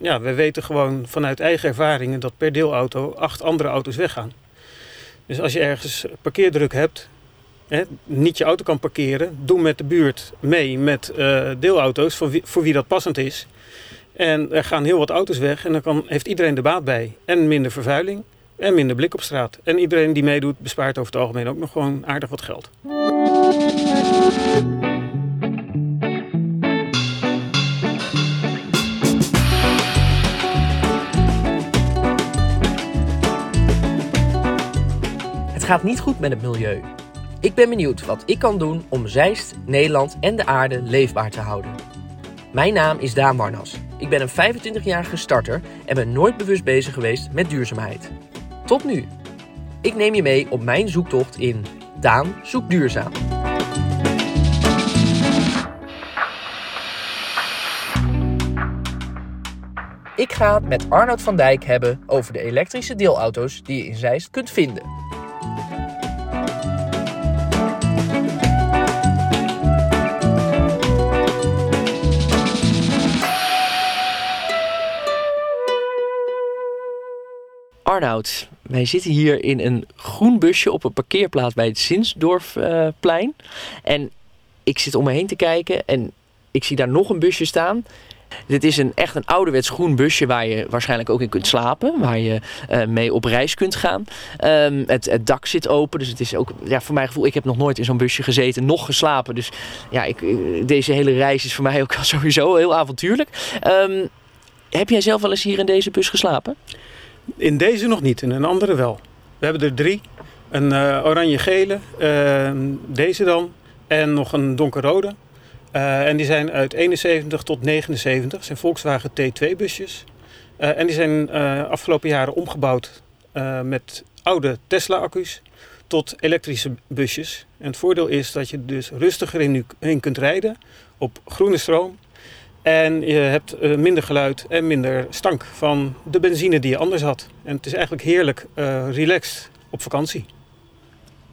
ja, we weten gewoon vanuit eigen ervaringen dat per deelauto acht andere auto's weggaan. Dus als je ergens parkeerdruk hebt, hè, niet je auto kan parkeren, doe met de buurt mee met uh, deelauto's voor wie, voor wie dat passend is. En er gaan heel wat auto's weg en dan kan, heeft iedereen de baat bij. En minder vervuiling en minder blik op straat. En iedereen die meedoet bespaart over het algemeen ook nog gewoon aardig wat geld. Gaat niet goed met het milieu. Ik ben benieuwd wat ik kan doen om Zeist, Nederland en de aarde leefbaar te houden. Mijn naam is Daan Warnas. Ik ben een 25-jarige starter en ben nooit bewust bezig geweest met duurzaamheid. Tot nu. Ik neem je mee op mijn zoektocht in Daan zoekt duurzaam. Ik ga het met Arnoud van Dijk hebben over de elektrische deelauto's die je in Zeist kunt vinden. Arnoud, wij zitten hier in een groen busje op een parkeerplaats bij het Zinsdorfplein. en ik zit om me heen te kijken en ik zie daar nog een busje staan. Dit is een, echt een ouderwets groen busje waar je waarschijnlijk ook in kunt slapen. Waar je uh, mee op reis kunt gaan. Um, het, dak zit open. Dus het is ook, ja, voor mijn gevoel, ik heb nog nooit in zo'n busje gezeten, nog geslapen. Dus ja, ik, deze hele reis is voor mij ook sowieso heel avontuurlijk. Um, heb jij zelf wel eens hier in deze bus geslapen? In deze nog niet, in een andere wel. We hebben er drie. Een uh, oranje-gele, uh, deze dan, en nog een donkerrode. Uh, en die zijn uit 71 tot 79. Dat zijn Volkswagen T2-busjes. en die zijn afgelopen jaren omgebouwd met oude Tesla-accu's tot elektrische busjes. En het voordeel is dat je dus rustiger in, in kunt rijden op groene stroom en je hebt uh, minder geluid en minder stank van de benzine die je anders had. En het is eigenlijk heerlijk uh, relaxed op vakantie.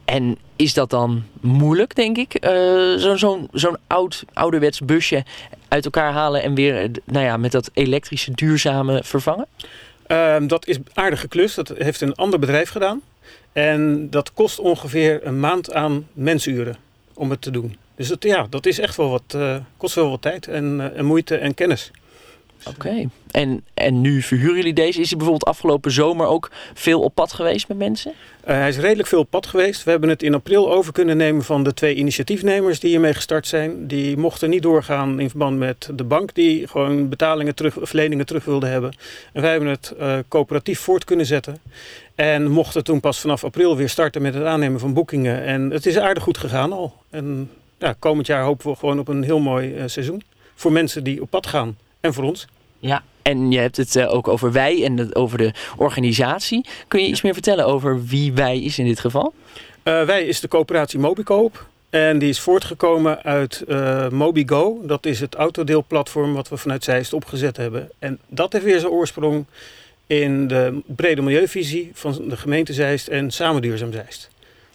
En is dat dan moeilijk, denk ik? Uh, Zo'n zo oud, ouderwets busje uit elkaar halen en weer nou ja, met dat elektrische duurzame vervangen? Ehm, dat is aardige klus. Dat heeft een ander bedrijf gedaan. En dat kost ongeveer een maand aan mensuren om het te doen. Dus dat, ja, dat is echt wel wat, uh, kost wel wat tijd en, uh, en moeite en kennis. Oké, okay. en, en nu verhuren jullie deze. Is hij bijvoorbeeld afgelopen zomer ook veel op pad geweest met mensen? Uh, hij is redelijk veel op pad geweest. We hebben het in april over kunnen nemen van de twee initiatiefnemers die hiermee gestart zijn. Die mochten niet doorgaan in verband met de bank die gewoon betalingen terug, verleningen terug wilde hebben. En wij hebben het uh, coöperatief voort kunnen zetten. En mochten toen pas vanaf april weer starten met het aannemen van boekingen. En het is aardig goed gegaan al. En ja, komend jaar hopen we gewoon op een heel mooi uh, seizoen. Voor mensen die op pad gaan en voor ons. Ja, en je hebt het uh, ook over wij en over de organisatie. Kun je iets meer vertellen over wie wij is in dit geval? Uh, wij is de coöperatie Mobicoop. En die is voortgekomen uit uh, Mobigo. Dat is het autodeelplatform wat we vanuit Zeist opgezet hebben. En dat heeft weer zijn oorsprong in de brede milieuvisie van de gemeente Zeist en Samen Duurzaam Zeist.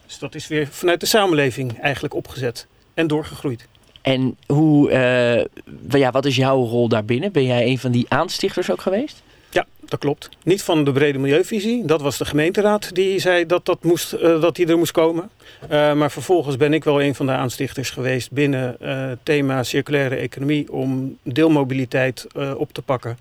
Dus dat is weer vanuit de samenleving eigenlijk opgezet en doorgegroeid. En hoe, uh, ja, wat is jouw rol daarbinnen? Ben jij een van die aanstichters ook geweest? Ja, dat klopt. Niet van de brede milieuvisie. Dat was de gemeenteraad die zei dat, dat, moest, uh, dat die er moest komen. Uh, maar vervolgens ben ik wel een van de aanstichters geweest binnen het thema circulaire economie om deelmobiliteit op te pakken.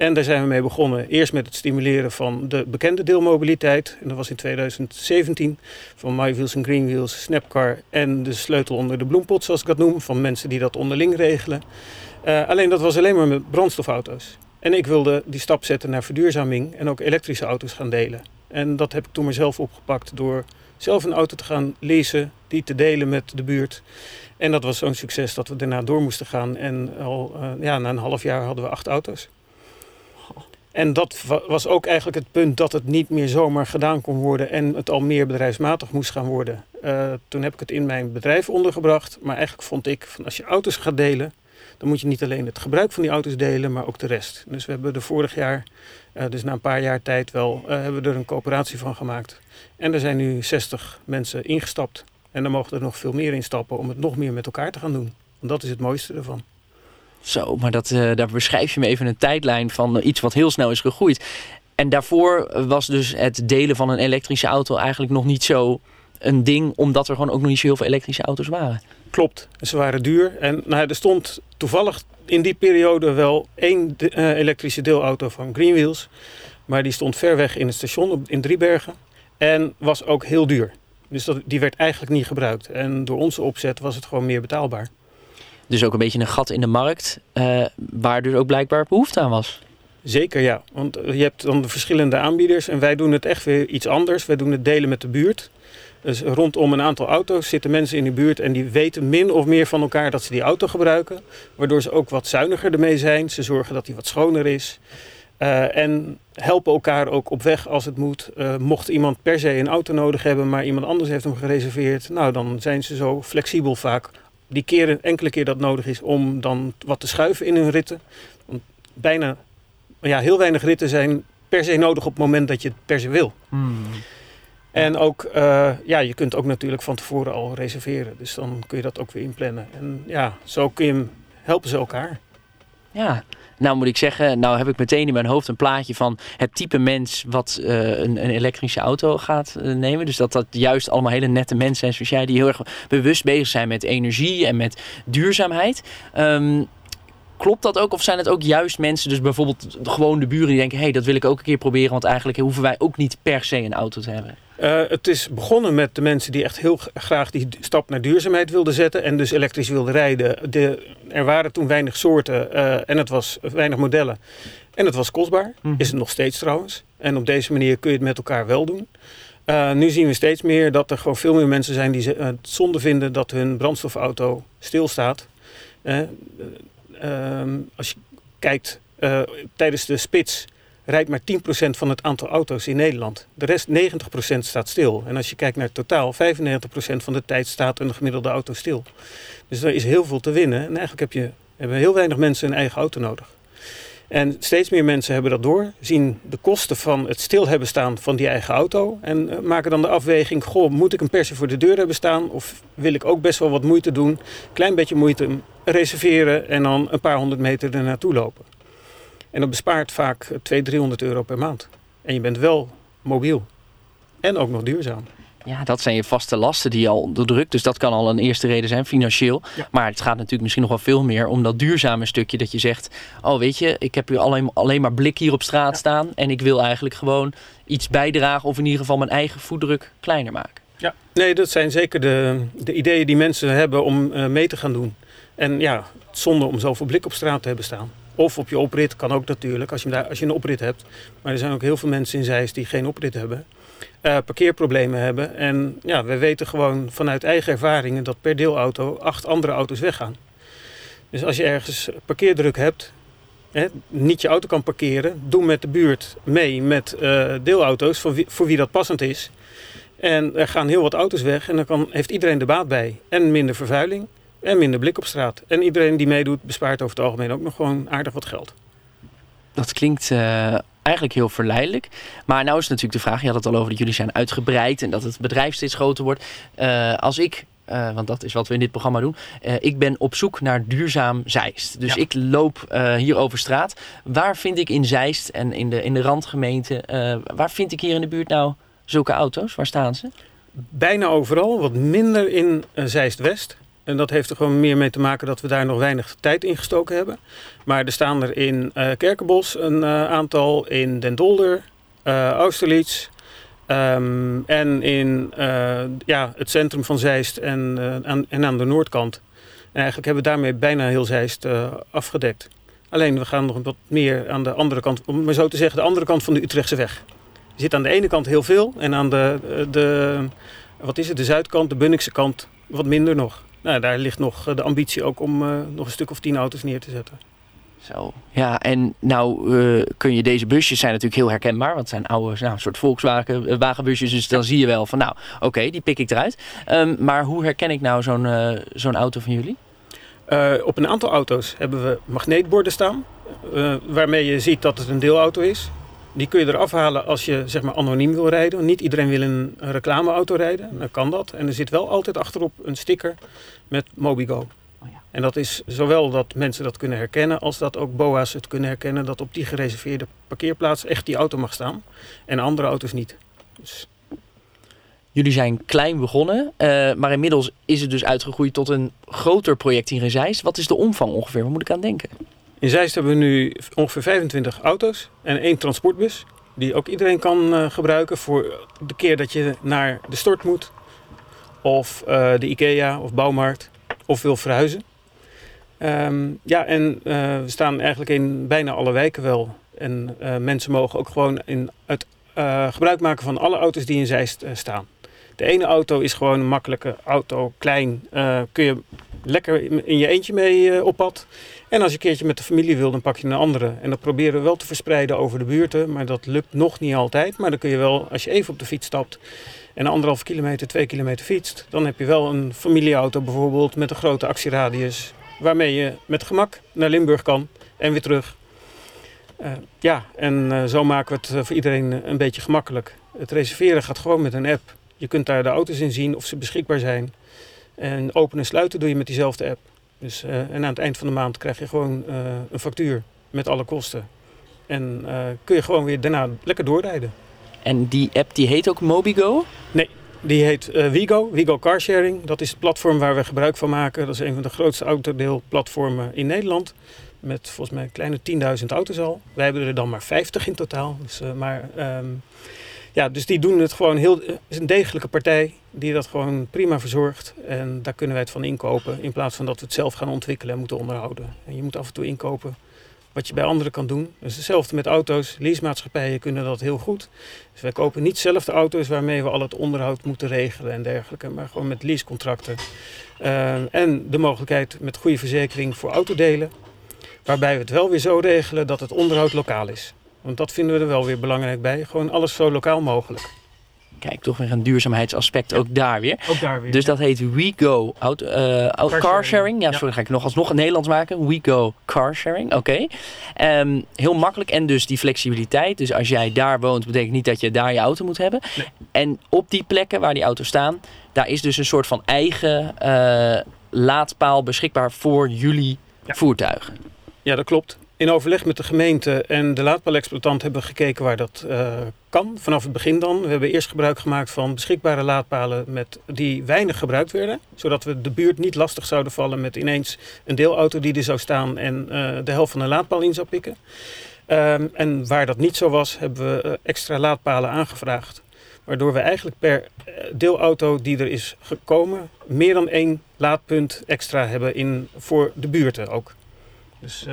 En daar zijn we mee begonnen. Eerst met het stimuleren van de bekende deelmobiliteit. En dat was in 2017 van MyWheels en Greenwheels, Snapcar en de sleutel onder de bloempot, zoals ik dat noem, van mensen die dat onderling regelen. Uh, alleen dat was alleen maar met brandstofauto's. En ik wilde die stap zetten naar verduurzaming en ook elektrische auto's gaan delen. En dat heb ik toen mezelf opgepakt door zelf een auto te gaan leasen, die te delen met de buurt. En dat was zo'n succes dat we daarna door moesten gaan. En al uh, ja, na een half jaar hadden we acht auto's. En dat was ook eigenlijk het punt dat het niet meer zomaar gedaan kon worden en het al meer bedrijfsmatig moest gaan worden. Uh, toen heb ik het in mijn bedrijf ondergebracht. Maar eigenlijk vond ik, van als je auto's gaat delen, dan moet je niet alleen het gebruik van die auto's delen, maar ook de rest. Dus we hebben er vorig jaar, uh, dus na een paar jaar tijd wel, uh, hebben we er een coöperatie van gemaakt. En er zijn nu 60 mensen ingestapt. En er mogen er nog veel meer instappen om het nog meer met elkaar te gaan doen. Want dat is het mooiste ervan. Zo, maar dat, uh, daar beschrijf je me even een tijdlijn van iets wat heel snel is gegroeid. En daarvoor was dus het delen van een elektrische auto eigenlijk nog niet zo een ding, omdat er gewoon ook nog niet zo heel veel elektrische auto's waren. Klopt, ze waren duur. En nou, er stond toevallig in die periode wel één uh, elektrische deelauto van Greenwheels. Maar die stond ver weg in het station in Driebergen. En was ook heel duur. Dus dat, die werd eigenlijk niet gebruikt. En door onze opzet was het gewoon meer betaalbaar. Dus ook een beetje een gat in de markt, uh, waar dus ook blijkbaar behoefte aan was. Zeker ja, want je hebt dan de verschillende aanbieders en wij doen het echt weer iets anders. Wij doen het delen met de buurt. Dus rondom een aantal auto's zitten mensen in de buurt en die weten min of meer van elkaar dat ze die auto gebruiken. Waardoor ze ook wat zuiniger ermee zijn. Ze zorgen dat die wat schoner is. Uh, en helpen elkaar ook op weg als het moet. Uh, mocht iemand per se een auto nodig hebben, maar iemand anders heeft hem gereserveerd, nou dan zijn ze zo flexibel vaak. Die keren enkele keer dat nodig is om dan wat te schuiven in hun ritten. Want bijna, ja, heel weinig ritten zijn per se nodig op het moment dat je het per se wil. Hmm. En ook, uh, ja, je kunt ook natuurlijk van tevoren al reserveren. Dus dan kun je dat ook weer inplannen. En ja, zo kun je, helpen ze elkaar. Ja, nou moet ik zeggen, nou heb ik meteen in mijn hoofd een plaatje van het type mens wat uh, een, een, elektrische auto gaat uh, nemen. Dus dat dat juist allemaal hele nette mensen zijn zoals jij, die heel erg bewust bezig zijn met energie en met duurzaamheid. Um, klopt dat ook? Of zijn het ook juist mensen, dus bijvoorbeeld gewoon de buren die denken, hé, hey, dat wil ik ook een keer proberen, want eigenlijk hoeven wij ook niet per se een auto te hebben? Uh, het is begonnen met de mensen die echt heel graag die stap naar duurzaamheid wilden zetten en dus elektrisch wilden rijden. De, er waren toen weinig soorten uh, en het was weinig modellen. En het was kostbaar, mm. is het nog steeds trouwens. En op deze manier kun je het met elkaar wel doen. Uh, nu zien we steeds meer dat er gewoon veel meer mensen zijn die het zonde vinden dat hun brandstofauto stilstaat. Als je kijkt tijdens de spits rijdt maar 10% van het aantal auto's in Nederland. De rest 90% staat stil. En als je kijkt naar het totaal, 95% van de tijd staat een gemiddelde auto stil. Dus er is heel veel te winnen. En eigenlijk heb je, hebben heel weinig mensen een eigen auto nodig. En steeds meer mensen hebben dat door, zien de kosten van het stil hebben staan van die eigen auto. En eh, maken dan de afweging, goh, moet ik een persen voor de deur hebben staan? Of wil ik ook best wel wat moeite doen, klein beetje moeite reserveren en dan een paar honderd meter er naartoe lopen. En dat bespaart vaak 200, 300 euro per maand. En je bent wel mobiel. En ook nog duurzaam. Ja, dat zijn je vaste lasten die je al doordrukt. Dus dat kan al een eerste reden zijn, financieel. Maar het gaat natuurlijk misschien nog wel veel meer om dat duurzame stukje. Dat je zegt, oh weet je, ik heb hier alleen, alleen maar blik hier op straat staan. En ik wil eigenlijk gewoon iets bijdragen of in ieder geval mijn eigen voetdruk kleiner maken. Ja, nee, dat zijn zeker de, de ideeën die mensen hebben om uh, mee te gaan doen. En ja, zonde om zoveel blik op straat te hebben staan. Of op je oprit kan ook natuurlijk, als je, daar, als je een oprit hebt. Maar er zijn ook heel veel mensen in Zeist die geen oprit hebben. Uh, parkeerproblemen hebben. En ja, we weten gewoon vanuit eigen ervaringen dat per deelauto acht andere auto's weggaan. Dus als je ergens parkeerdruk hebt, hè, niet je auto kan parkeren, doe met de buurt mee met uh, deelauto's voor wie, voor wie dat passend is. En er gaan heel wat auto's weg en dan kan, heeft iedereen de baat bij. En minder vervuiling. En minder blik op straat. En iedereen die meedoet bespaart over het algemeen ook nog gewoon aardig wat geld. Dat klinkt uh, eigenlijk heel verleidelijk. Maar nou is natuurlijk de vraag, je had het al over dat jullie zijn uitgebreid en dat het bedrijf steeds groter wordt. Uh, als ik uh, want dat is wat we in dit programma doen. Uh, ik ben op zoek naar duurzaam Zeist. Dus ja. ik loop uh, hier over straat. Waar vind ik in Zeist en in de, in de randgemeente, waar vind ik hier in de buurt nou zulke auto's? Waar staan ze? Bijna overal, wat minder in Zeist-West. En dat heeft er gewoon meer mee te maken dat we daar nog weinig tijd in gestoken hebben. Maar er staan er in uh, Kerkenbos een uh, aantal, in Den Dolder, uh, Austerlitz. Um, en in ja, het centrum van Zeist en, aan, en aan de noordkant. En eigenlijk hebben we daarmee bijna heel Zeist afgedekt. Alleen we gaan nog wat meer aan de andere kant, om maar zo te zeggen, de andere kant van de Utrechtse weg. Er zit aan de ene kant heel veel en aan de, de wat is het, de zuidkant, de Bunnikse kant, wat minder nog nou, daar ligt nog eh, de ambitie ook om uh, nog een stuk of tien auto's neer te zetten. Zo, ja, en nou uh, kun je deze busjes zijn natuurlijk heel herkenbaar, want het zijn oude, nou, soort Volkswagen wagenbusjes, dus dan zie je wel van, nou, oké, okay, die pik ik eruit. Um, maar hoe herken ik nou zo'n uh, zo'n auto van jullie? Op een aantal auto's hebben we magneetborden staan, waarmee je ziet dat het een deelauto is. Die kun je eraf halen als je zeg maar anoniem wil rijden. Niet iedereen wil een, reclameauto rijden. Dan kan dat. En er zit wel altijd achterop een sticker met Mobigo. Oh ja. En dat is zowel dat mensen dat kunnen herkennen, als dat ook BOA's het kunnen herkennen dat op die gereserveerde parkeerplaats echt die auto mag staan en andere auto's niet. Dus... Jullie zijn klein begonnen, uh, maar inmiddels is het dus uitgegroeid tot een groter project in Zeist. Wat is de omvang ongeveer? Waar moet ik aan denken? In Zeist hebben we nu ongeveer 25 auto's en één transportbus. Die ook iedereen kan uh, gebruiken voor de keer dat je naar de stort moet. Of uh, de IKEA of bouwmarkt. Of wil verhuizen. Um, ja, en we staan eigenlijk in bijna alle wijken wel. En mensen mogen ook gewoon in gebruik maken van alle auto's die in Zeist staan. De ene auto is gewoon een makkelijke auto, klein. Kun je lekker in je eentje mee op pad. En als je een keertje met de familie wil, dan pak je een andere. En dat proberen we wel te verspreiden over de buurten. Maar dat lukt nog niet altijd. Maar dan kun je wel, als je even op de fiets stapt en anderhalf kilometer, twee kilometer fietst, dan heb je wel een familieauto bijvoorbeeld met een grote actieradius. Waarmee je met gemak naar Limburg kan en weer terug. Uh, ja, en zo maken we het voor iedereen een beetje gemakkelijk. Het reserveren gaat gewoon met een app. Je kunt daar de auto's in zien of ze beschikbaar zijn. En openen en sluiten doe je met diezelfde app. Dus, uh, en aan het eind van de maand krijg je gewoon uh, een factuur met alle kosten. En uh, kun je gewoon weer daarna lekker doorrijden. En die app die heet ook Mobigo? Nee, die heet Wigo, Wigo Carsharing. Dat is het platform waar we gebruik van maken. Dat is een van de grootste autodeelplatformen in Nederland. Met volgens mij kleine 10.000 auto's al. Wij hebben er dan maar 50 in totaal. Dus, maar um, ja, dus die doen het gewoon heel. Het is een degelijke partij die dat gewoon prima verzorgt. En daar kunnen wij het van inkopen. In plaats van dat we het zelf gaan ontwikkelen en moeten onderhouden. En je moet af en toe inkopen wat je bij anderen kan doen. Dus hetzelfde met auto's. Leasemaatschappijen kunnen dat heel goed. Dus wij kopen niet zelf de auto's waarmee we al het onderhoud moeten regelen en dergelijke. Maar gewoon met leasecontracten. Uh, en de mogelijkheid met goede verzekering voor autodelen. Waarbij we het wel weer zo regelen dat het onderhoud lokaal is. Want dat vinden we er wel weer belangrijk bij. Gewoon alles zo lokaal mogelijk. Kijk, toch weer een duurzaamheidsaspect ook daar weer. Ook daar weer. Dus dat heet WeGo auto, uh, car, sharing. Ja, sorry, ga ik nog alsnog het Nederlands maken. WeGo car sharing, oké. Okay. Um, heel makkelijk en dus die flexibiliteit. Dus als jij daar woont, betekent niet dat je daar je auto moet hebben. Nee. En op die plekken waar die auto's staan, daar is dus een soort van eigen uh, laadpaal beschikbaar voor jullie ja. voertuigen. Ja, dat klopt. In overleg met de gemeente en de laadpaalexploitant hebben we gekeken waar dat uh, kan. Vanaf het begin dan. We hebben eerst gebruik gemaakt van beschikbare laadpalen met, die weinig gebruikt werden. Zodat we de buurt niet lastig zouden vallen met ineens een deelauto die er zou staan en uh, de helft van de laadpaal in zou pikken. Um, en waar dat niet zo was, hebben we uh, extra laadpalen aangevraagd. Waardoor we eigenlijk per deelauto die er is gekomen, meer dan één laadpunt extra hebben in, voor de buurten ook. Dus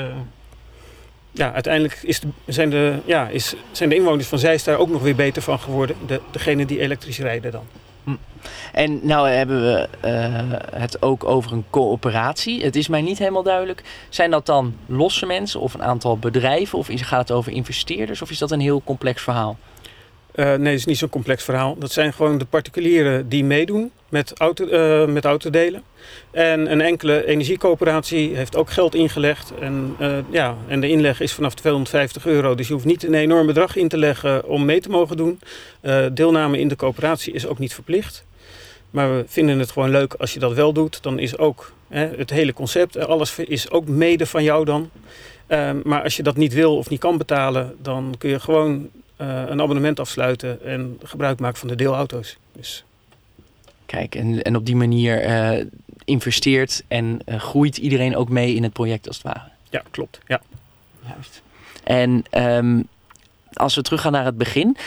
ja, uiteindelijk is de, zijn, de, ja, is, zijn de inwoners van Zeist daar ook nog weer beter van geworden. De, degene die elektrisch rijden dan. Hm. En nou hebben we uh, het ook over een coöperatie. Het is mij niet helemaal duidelijk. Zijn dat dan losse mensen of een aantal bedrijven? Of gaat het over investeerders? Of is dat een heel complex verhaal? Uh, nee, het is niet zo'n complex verhaal. Dat zijn gewoon de particulieren die meedoen met, auto, uh, met autodelen. En een enkele energiecoöperatie heeft ook geld ingelegd. En, uh, ja, en de inleg is vanaf 250 euro. Dus je hoeft niet een enorm bedrag in te leggen om mee te mogen doen. deelname in de coöperatie is ook niet verplicht. Maar we vinden het gewoon leuk als je dat wel doet. Dan is ook hè, het hele concept, alles is ook mede van jou dan. maar als je dat niet wil of niet kan betalen, dan kun je gewoon een abonnement afsluiten en gebruik maken van de deelauto's. Dus. Kijk, en, en op die manier uh, investeert en uh, groeit iedereen ook mee in het project als het ware. Ja, klopt. Ja. Juist. En um, als we teruggaan naar het begin.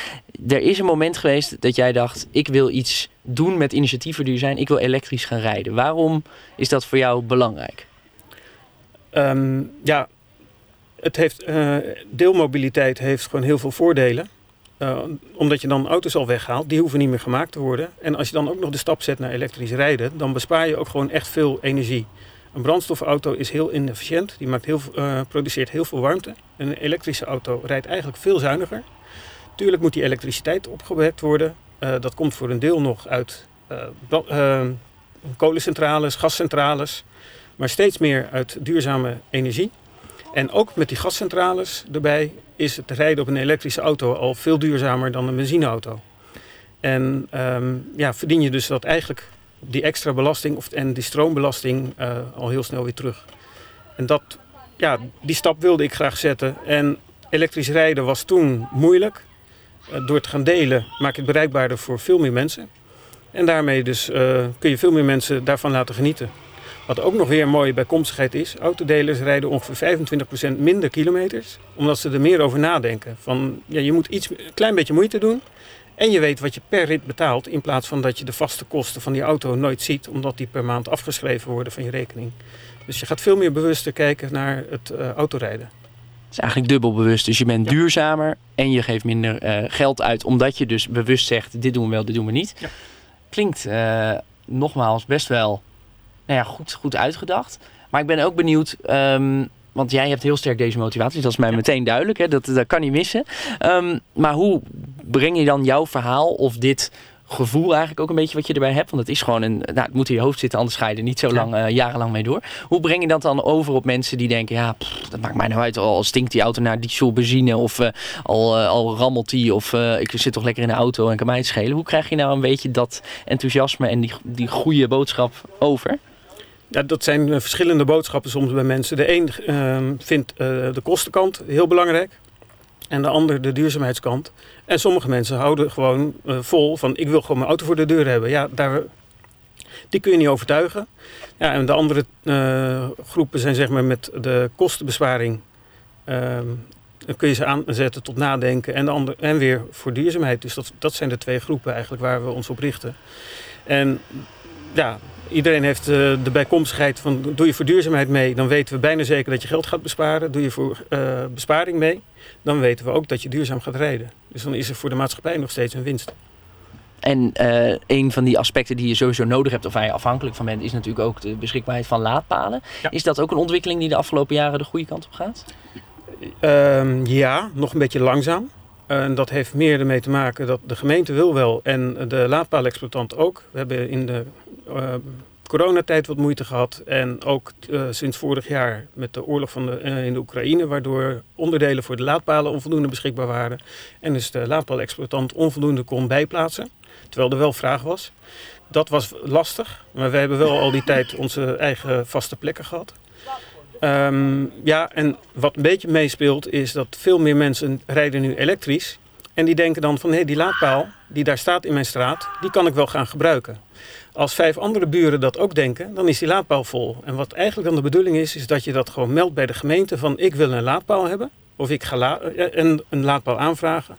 Er is een moment geweest dat jij dacht: ik wil iets doen met initiatieven die er zijn. Ik wil elektrisch gaan rijden. Waarom is dat voor jou belangrijk? Um, ja, het heeft, uh, deelmobiliteit heeft gewoon heel veel voordelen. Uh, omdat je dan auto's al weghaalt, die hoeven niet meer gemaakt te worden. En als je dan ook nog de stap zet naar elektrisch rijden, dan bespaar je ook gewoon echt veel energie. Een brandstofauto is heel inefficiënt, die maakt heel, uh, produceert heel veel warmte. Een elektrische auto rijdt eigenlijk veel zuiniger. Tuurlijk moet die elektriciteit opgewekt worden. Dat komt voor een deel nog uit kolencentrales, gascentrales, maar steeds meer uit duurzame energie. En ook met die gascentrales erbij is het rijden op een elektrische auto al veel duurzamer dan een benzineauto. En um, ja, verdien je dus dat eigenlijk die extra belasting of, en die stroombelasting uh, al heel snel weer terug. En dat, ja, die stap wilde ik graag zetten. En elektrisch rijden was toen moeilijk. Uh, door te gaan delen maak je het bereikbaarder voor veel meer mensen. En daarmee dus uh, kun je veel meer mensen daarvan laten genieten. Wat ook nog weer een mooie bijkomstigheid is, autodelers rijden ongeveer 25% minder kilometers, omdat ze er meer over nadenken. Van, ja, je moet iets, een klein beetje moeite doen en je weet wat je per rit betaalt, in plaats van dat je de vaste kosten van die auto nooit ziet, omdat die per maand afgeschreven worden van je rekening. Dus je gaat veel meer bewuster kijken naar het uh, autorijden. Het is eigenlijk dubbel bewust. Dus je bent ja. duurzamer en je geeft minder uh, geld uit, omdat je dus bewust zegt: dit doen we wel, dit doen we niet. Ja. Klinkt uh, nogmaals best wel nou ja, goed, goed uitgedacht. Maar ik ben ook benieuwd. Um, want jij hebt heel sterk deze motivatie. Dat is mij ja. meteen duidelijk. Hè? Dat, dat kan niet missen. Um, maar hoe breng je dan jouw verhaal of dit gevoel eigenlijk ook een beetje wat je erbij hebt? Want het is gewoon een. Nou, het moet in je hoofd zitten, anders ga je er niet zo lang, uh, jarenlang mee door. Hoe breng je dat dan over op mensen die denken: ja, pff, dat maakt mij nou uit. Al stinkt die auto naar diesel, benzine of uh, al, uh, al rammelt die. Of ik zit toch lekker in de auto en kan mij het schelen. Hoe krijg je nou een beetje dat enthousiasme en die, die goede boodschap over? Ja, dat zijn uh, verschillende boodschappen soms bij mensen. De een uh, vindt uh, de kostenkant heel belangrijk en de ander de duurzaamheidskant. En sommige mensen houden gewoon uh, vol van ik wil gewoon mijn auto voor de deur hebben. Ja, daar, die kun je niet overtuigen. Ja, en de andere groepen zijn zeg maar met de kostenbesparing. Ehm, dan kun je ze aanzetten tot nadenken en, de andere, en weer voor duurzaamheid. Dus dat, dat zijn de twee groepen eigenlijk waar we ons op richten. En ja, Iedereen heeft uh, de bijkomstigheid van doe je voor duurzaamheid mee, dan weten we bijna zeker dat je geld gaat besparen. Doe je voor uh, besparing mee, dan weten we ook dat je duurzaam gaat rijden. Dus dan is er voor de maatschappij nog steeds een winst. En uh, een van die aspecten die je sowieso nodig hebt, of waar je afhankelijk van bent, is natuurlijk ook de beschikbaarheid van laadpalen. Ja. Is dat ook een ontwikkeling die de afgelopen jaren de goede kant op gaat? Uh, ja, nog een beetje langzaam. En dat heeft meer ermee te maken dat de gemeente wil wel en de laadpaalexploitant ook. We hebben in de uh, coronatijd wat moeite gehad. En ook uh, sinds vorig jaar met de oorlog van de, uh, in de Oekraïne, waardoor onderdelen voor de laadpalen onvoldoende beschikbaar waren. En dus de laadpaalexploitant onvoldoende kon bijplaatsen, terwijl er wel vraag was. Dat was lastig, maar we hebben wel al die tijd onze eigen vaste plekken gehad. Um, ja, en wat een beetje meespeelt is dat veel meer mensen rijden nu elektrisch. En die denken dan van hé, hey, die laadpaal die daar staat in mijn straat, die kan ik wel gaan gebruiken. Als vijf andere buren dat ook denken, dan is die laadpaal vol. En wat eigenlijk dan de bedoeling is, is dat je dat gewoon meldt bij de gemeente van ik wil een laadpaal hebben. Of ik ga la een, een laadpaal aanvragen.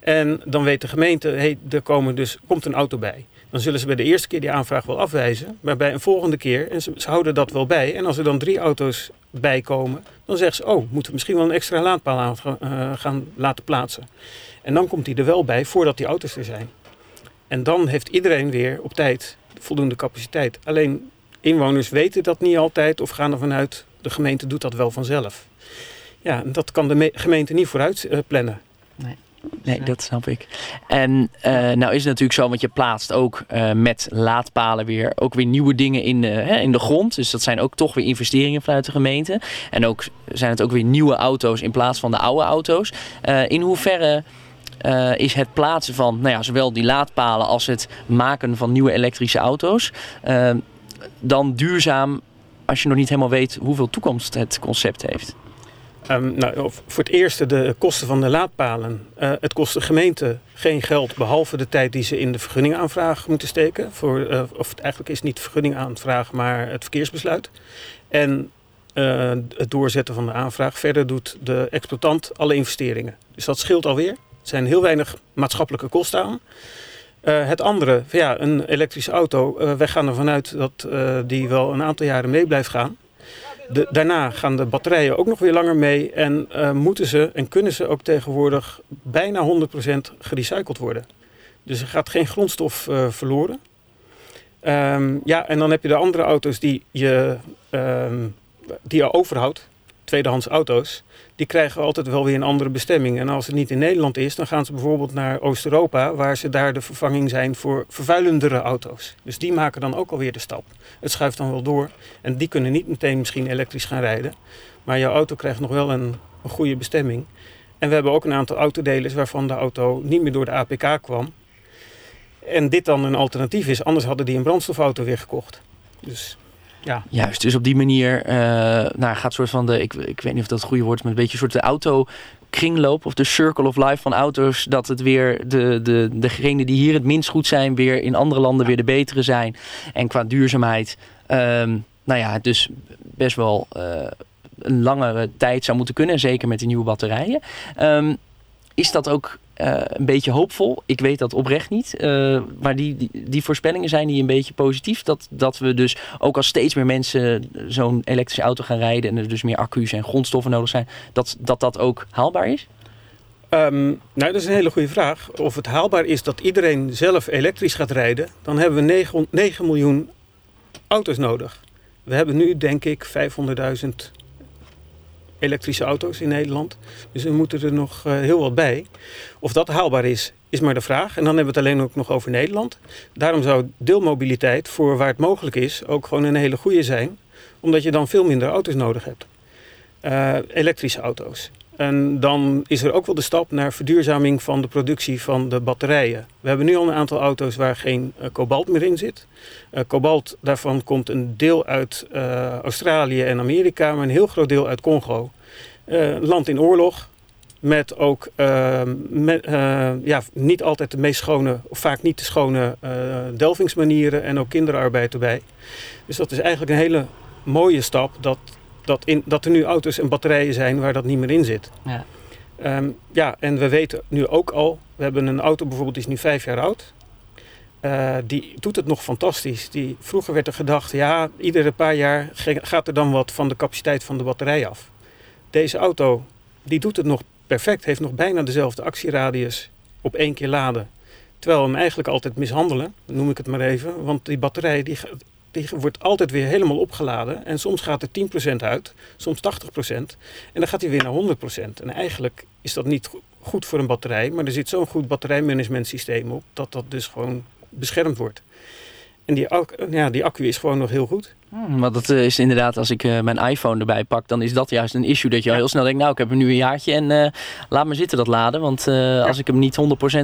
En dan weet de gemeente, hey, er komen dus, komt een auto bij. Dan zullen ze bij de eerste keer die aanvraag wel afwijzen. Maar bij een volgende keer, en ze, houden dat wel bij. En als er dan drie auto's bij komen, dan zeggen ze, oh, moeten we misschien wel een extra laadpaal aan, uh, gaan laten plaatsen. En dan komt die er wel bij voordat die auto's er zijn. En dan heeft iedereen weer op tijd voldoende capaciteit. Alleen inwoners weten dat niet altijd of gaan ervan uit, de gemeente doet dat wel vanzelf. Ja, dat kan de gemeente niet vooruit plannen. Nee. Nee, dat snap ik. En uh, nou is het natuurlijk zo, want je plaatst ook uh, met laadpalen weer ook weer nieuwe dingen in de, hè, in de grond. Dus dat zijn ook toch weer investeringen vanuit de gemeente. En ook zijn het ook weer nieuwe auto's in plaats van de oude auto's. Uh, in hoeverre is het plaatsen van nou ja, zowel die laadpalen als het maken van nieuwe elektrische auto's dan duurzaam als je nog niet helemaal weet hoeveel toekomst het concept heeft? Um, nou, voor het eerste de kosten van de laadpalen. Uh, het kost de gemeente geen geld, behalve de tijd die ze in de vergunningaanvraag moeten steken. Voor, uh, of eigenlijk is het niet vergunningaanvraag, maar het verkeersbesluit. En uh, het doorzetten van de aanvraag. Verder doet de exploitant alle investeringen. Dus dat scheelt alweer. Er zijn heel weinig maatschappelijke kosten aan. Het andere, ja, een elektrische auto. Uh, wij gaan ervan uit dat die wel een aantal jaren mee blijft gaan. De, daarna gaan de batterijen ook nog weer langer mee. En moeten ze en kunnen ze ook tegenwoordig bijna 100% gerecycled worden. Dus er gaat geen grondstof verloren. Um, ja, en dan heb je de andere auto's die je, um, die je overhoudt. Tweedehands auto's die krijgen altijd wel weer een andere bestemming. En als het niet in Nederland is, dan gaan ze bijvoorbeeld naar Oost-Europa, waar ze daar de vervanging zijn voor vervuilendere auto's. Dus die maken dan ook alweer de stap. Het schuift dan wel door. En die kunnen niet meteen misschien elektrisch gaan rijden. Maar jouw auto krijgt nog wel een, een goede bestemming. En we hebben ook een aantal autodelers waarvan de auto niet meer door de APK kwam. En dit dan een alternatief is, anders hadden die een brandstofauto weer gekocht. Dus ja. Juist, dus op die manier uh, nou, gaat soort van de, ik, ik weet niet of dat het goede woord is, maar een beetje een soort de auto kringloop of de circle of life van auto's. Dat het weer de, de, degenen die hier het minst goed zijn, weer in andere landen weer de betere zijn. En qua duurzaamheid, um, nou ja, dus best wel uh, een langere tijd zou moeten kunnen. Zeker met die nieuwe batterijen. Um, is dat ook uh, een beetje hoopvol. Ik weet dat oprecht niet. Uh, maar die, die, voorspellingen zijn die een beetje positief. Dat, dat we dus ook als steeds meer mensen zo'n elektrische auto gaan rijden. En er dus meer accu's en grondstoffen nodig zijn. Dat dat, dat ook haalbaar is? Um, nou, dat is een hele goede vraag. Of het haalbaar is dat iedereen zelf elektrisch gaat rijden. Dan hebben we 9, 9 miljoen auto's nodig. We hebben nu denk ik 500.000 elektrische auto's in Nederland. Dus we moeten er nog uh, heel wat bij. Of dat haalbaar is, is maar de vraag. En dan hebben we het alleen ook nog over Nederland. Daarom zou deelmobiliteit voor waar het mogelijk is ook gewoon een hele goede zijn. Omdat je dan veel minder auto's nodig hebt. Uh, elektrische auto's. En dan is er ook wel de stap naar verduurzaming van de productie van de batterijen. We hebben nu al een aantal auto's waar geen uh, kobalt meer in zit. Uh, kobalt, daarvan komt een deel uit uh, Australië en Amerika, maar een heel groot deel uit Congo. land in oorlog, met ook met, ja, niet altijd de meest schone, of vaak niet de schone delvingsmanieren en ook kinderarbeid erbij. Dus dat is eigenlijk een hele mooie stap dat dat, in, dat er nu auto's en batterijen zijn waar dat niet meer in zit. Ja. Um, ja, en we weten nu ook al, we hebben een auto bijvoorbeeld, die is nu vijf jaar oud. Uh, die doet het nog fantastisch. Die, vroeger werd er gedacht, ja, iedere paar jaar gaat er dan wat van de capaciteit van de batterij af. Deze auto, die doet het nog perfect, heeft nog bijna dezelfde actieradius op één keer laden. Terwijl we hem eigenlijk altijd mishandelen, noem ik het maar even. Want die batterij die die wordt altijd weer helemaal opgeladen. En soms gaat er 10% uit, soms 80%. En dan gaat hij weer naar 100%. En eigenlijk is dat niet goed voor een batterij. Maar er zit zo'n goed batterijmanagementsysteem op dat dat dus gewoon beschermd wordt. En die, ja, die accu is gewoon nog heel goed. Hmm, maar dat is inderdaad, als ik uh, mijn iPhone erbij pak, dan is dat juist een issue. Dat je ja. heel snel denkt, nou ik heb hem nu een jaartje en uh, laat me zitten dat laden. Want uh, ja. als ik hem niet 100%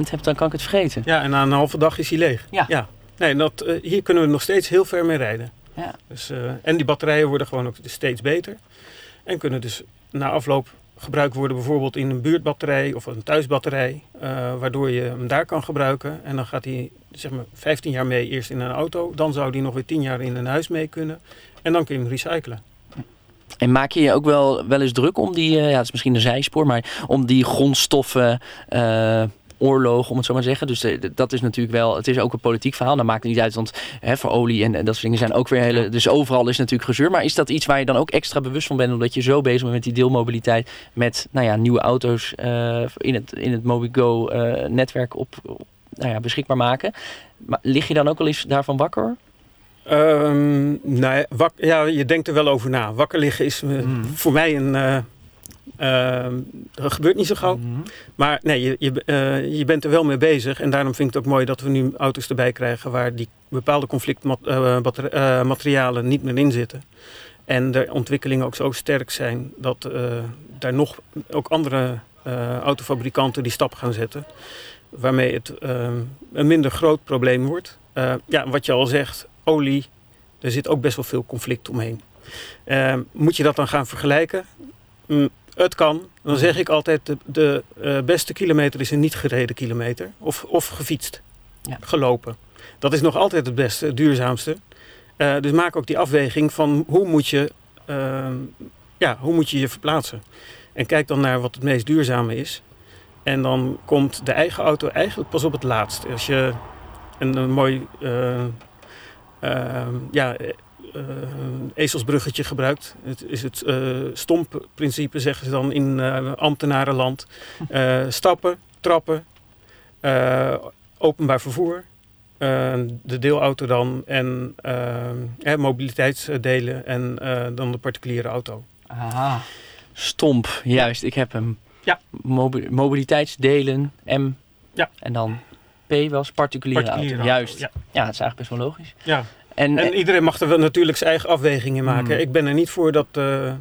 heb, dan kan ik het vergeten. Ja, en na een halve dag is hij leeg. Ja. ja. Nee, dat, uh, hier kunnen we nog steeds heel ver mee rijden. Ja. Dus, uh, en die batterijen worden gewoon ook steeds beter. En kunnen dus na afloop gebruikt worden bijvoorbeeld in een buurtbatterij of een thuisbatterij. Uh, waardoor je hem daar kan gebruiken. En dan gaat hij zeg maar 15 jaar mee eerst in een auto. Dan zou die nog weer 10 jaar in een huis mee kunnen. En dan kun je hem recyclen. En maak je je ook wel, wel eens druk om die, ja het is misschien een zijspoor, maar om die grondstoffen oorlog, om het zo maar te zeggen. Dus de, de, dat is natuurlijk wel, het is ook een politiek verhaal. Dat maakt het niet uit, want hè, voor olie en, en, dat soort dingen zijn ook weer hele... Dus overal is natuurlijk gezeur. Maar is dat iets waar je dan ook extra bewust van bent, omdat je zo bezig bent met die deelmobiliteit, met nou ja, nieuwe auto's uh, in het, in het Mobigo-netwerk uh, op, op nou ja, beschikbaar maken. Maar lig je dan ook wel eens daarvan wakker? Um, nou ja, ja, je denkt er wel over na. Wakker liggen is uh, mm. voor mij een, uh, uh, dat gebeurt niet zo gauw. Mm -hmm. Maar nee, je, je, uh, je bent er wel mee bezig. En daarom vind ik het ook mooi dat we nu auto's erbij krijgen waar die bepaalde conflictmaterialen uh, niet meer in zitten. En de ontwikkelingen ook zo sterk zijn dat daar nog ook andere autofabrikanten die stap gaan zetten. Waarmee het ehm, een minder groot probleem wordt. ja, wat je al zegt, olie, er zit ook best wel veel conflict omheen. Ehm, moet je dat dan gaan vergelijken? Het kan. Dan zeg ik altijd, de, de uh, beste kilometer is een niet gereden kilometer. Of, of gefietst, ja. gelopen. Dat is nog altijd het beste, het duurzaamste. Uh, dus maak ook die afweging van hoe moet, je, uh, ja, hoe moet je je verplaatsen. En kijk dan naar wat het meest duurzame is. En dan komt de eigen auto eigenlijk pas op het laatst. Als je een, een mooi ja, uh, ezelsbruggetje gebruikt. Het is het uh, stompprincipe, zeggen ze dan in uh, ambtenarenland. stappen, trappen, openbaar vervoer. de deelauto dan en mobiliteitsdelen en dan de particuliere auto. Aha. Stomp, juist, ik heb hem. Ja. Mobi mobiliteitsdelen, M. Ja. En dan P was particuliere, particuliere auto. Juist. Ja. ja, dat is eigenlijk best wel logisch. Ja. En, en, iedereen mag er wel natuurlijk zijn eigen afwegingen maken. Hmm. Ik ben er niet voor dat, uh,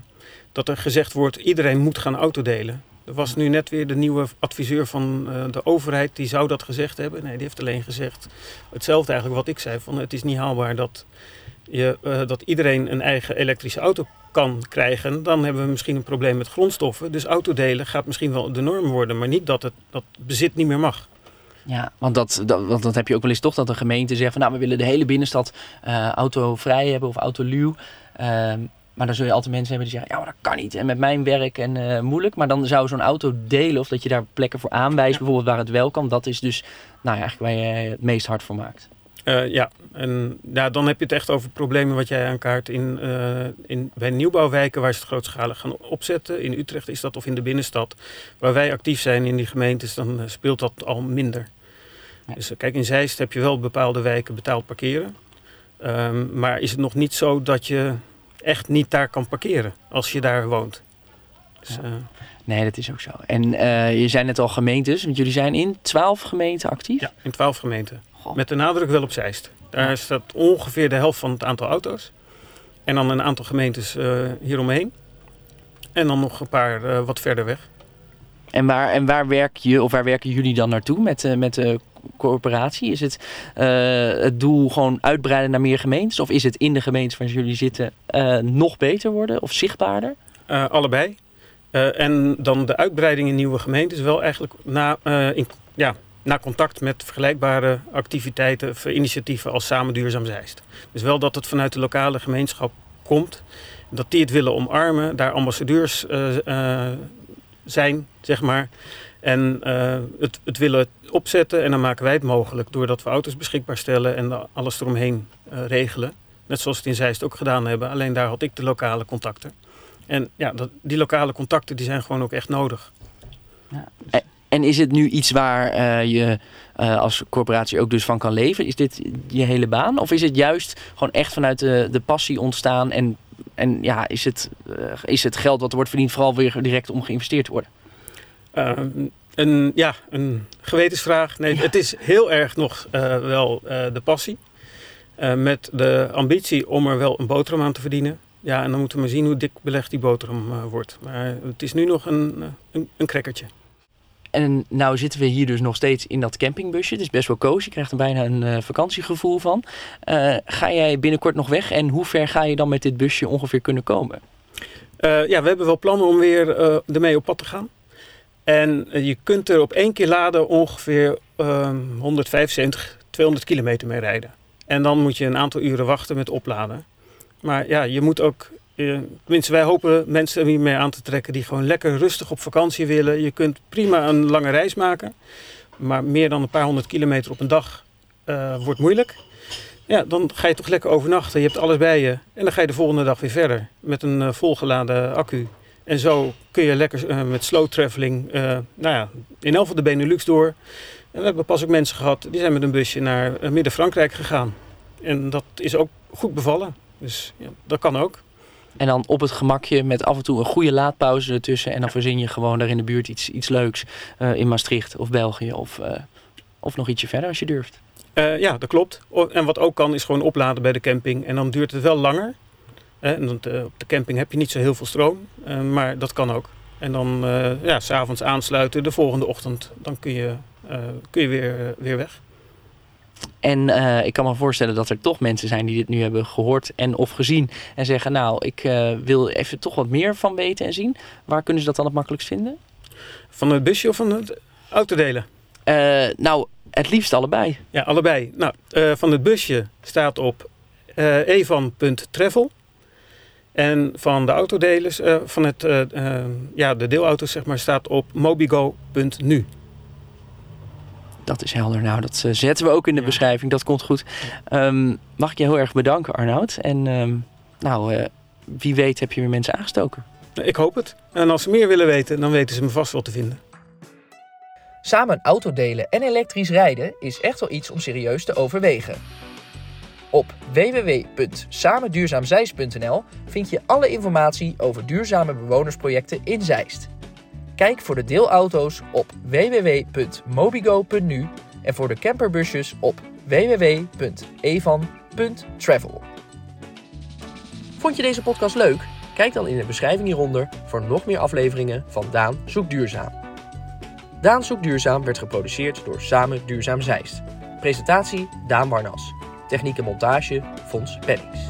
dat er gezegd wordt, iedereen moet gaan autodelen. Er was nu net weer de nieuwe adviseur van uh, de overheid, die zou dat gezegd hebben. Nee, die heeft alleen gezegd hetzelfde eigenlijk wat ik zei. Van het is niet haalbaar dat, je, uh, dat iedereen een eigen elektrische auto kan krijgen. Dan hebben we misschien een probleem met grondstoffen. Dus autodelen gaat misschien wel de norm worden, maar niet dat het dat bezit niet meer mag. Ja, want dat, dat, want dat heb je ook wel eens toch dat een gemeente zegt van nou we willen de hele binnenstad uh, autovrij hebben of autoluw. Uh, maar dan zul je altijd mensen hebben die zeggen, ja, maar dat kan niet. En met mijn werk en uh, moeilijk. Maar dan zou zo'n auto delen of dat je daar plekken voor aanwijst, bijvoorbeeld waar het wel kan. Dat is dus nou ja, eigenlijk waar je het meest hard voor maakt. Uh, ja, en ja, dan heb je het echt over problemen wat jij aankaart in, uh, in, bij nieuwbouwwijken waar ze het grootschalig gaan opzetten. In Utrecht is dat of in de binnenstad. Waar wij actief zijn in die gemeentes, dan speelt dat al minder. Ja. Dus kijk, in Zeist heb je wel bepaalde wijken betaald parkeren. Um, maar is het nog niet zo dat je echt niet daar kan parkeren als je daar woont. Dus, ja. uh, nee, dat is ook zo. En je zijn net al gemeentes, want jullie zijn in twaalf gemeenten actief? Ja, in twaalf gemeenten. Goh. Met de nadruk wel op Zeist. Daar staat ongeveer de helft van het aantal auto's. En dan een aantal gemeentes uh, hieromheen. En dan nog een paar wat verder weg. En waar, en waar werk je of waar werken jullie dan naartoe met, met de corporatie? Is het het doel gewoon uitbreiden naar meer gemeentes? Of is het in de gemeentes waar jullie zitten nog beter worden of zichtbaarder? Allebei. en dan de uitbreiding in nieuwe gemeentes wel eigenlijk na, in, ja, na contact met vergelijkbare activiteiten of initiatieven als Samen Duurzaam Zeist. Dus wel dat het vanuit de lokale gemeenschap komt. Dat die het willen omarmen, daar ambassadeurs zijn, zeg maar. En uh, het, het, willen opzetten en dan maken wij het mogelijk doordat we auto's beschikbaar stellen en alles eromheen uh, regelen. Net zoals we het in Zeist ook gedaan hebben, alleen daar had ik de lokale contacten. En ja, dat, die lokale contacten die zijn gewoon ook echt nodig. Ja, dus. En is het nu iets waar uh, je als corporatie ook dus van kan leven? Is dit je hele baan? Of is het juist gewoon echt vanuit de, de passie ontstaan en, en ja, is, het, is het geld wat er wordt verdiend vooral weer direct om geïnvesteerd te worden? Een, ja, een gewetensvraag. Nee, ja. het is heel erg nog wel de passie. Met de ambitie om er wel een boterham aan te verdienen. Ja, en dan moeten we maar zien hoe dik belegd die boterham wordt. Maar het is nu nog een, een, een crackertje. En nou zitten we hier dus nog steeds in dat campingbusje. Het is best wel cozy. Je krijgt er bijna een vakantiegevoel van. ga jij binnenkort nog weg? En hoe ver ga je dan met dit busje ongeveer kunnen komen? ja, we hebben wel plannen om weer ermee op pad te gaan. En je kunt er op één keer laden ongeveer uh, 175, 200 kilometer mee rijden. En dan moet je een aantal uren wachten met opladen. Maar ja, je moet ook, eh, tenminste wij hopen mensen hiermee aan te trekken die gewoon lekker rustig op vakantie willen. Je kunt prima een lange reis maken, maar meer dan een paar honderd kilometer op een dag uh, wordt moeilijk. Ja, dan ga je toch lekker overnachten. Je hebt alles bij je. En dan ga je de volgende dag weer verder met een uh, volgeladen accu. En zo kun je lekker met slow traveling, nou ja, in elk van de Benelux door. En we hebben pas ook mensen gehad, die zijn met een busje naar Midden-Frankrijk gegaan. En dat is ook goed bevallen. Dus ja, dat kan ook. En dan op het gemakje met af en toe een goede laadpauze ertussen. En dan verzin je gewoon daar in de buurt iets, iets leuks. in Maastricht of België of, of nog ietsje verder als je durft. ja, dat klopt. En wat ook kan is gewoon opladen bij de camping. En dan duurt het wel langer. En op de camping heb je niet zo heel veel stroom, maar dat kan ook. En dan ja, s'avonds aansluiten, de volgende ochtend, dan kun je, kun je weer, weer weg. En uh, ik kan me voorstellen dat er toch mensen zijn die dit nu hebben gehoord en of gezien. En zeggen, nou, ik uh, wil even toch wat meer van weten en zien. Waar kunnen ze dat dan het makkelijkst vinden? Van het busje of van het autodelen? Uh, nou, het liefst allebei. Ja, allebei. Nou, van het busje staat op evan.travel. En van de autodelers, van het, ja, de deelauto's zeg maar, staat op mobigo.nu. Dat is helder. Nou, dat zetten we ook in de ja. beschrijving. Dat komt goed. Um, mag ik je heel erg bedanken, Arnoud. En um, nou, wie weet heb je weer mensen aangestoken. Ik hoop het. En als ze meer willen weten, dan weten ze me vast wel te vinden. Samen een auto delen en elektrisch rijden is echt wel iets om serieus te overwegen. Op www.samenduurzaamzeist.nl vind je alle informatie over duurzame bewonersprojecten in Zeist. Kijk voor de deelauto's op www.mobigo.nu en voor de camperbusjes op www.evan.travel. Vond je deze podcast leuk? Kijk dan in de beschrijving hieronder voor nog meer afleveringen van Daan Zoekt Duurzaam. Daan Zoekt Duurzaam werd geproduceerd door Samen Duurzaam Zeist. Presentatie Daan Warnas. Techniek en montage Fons Pennings.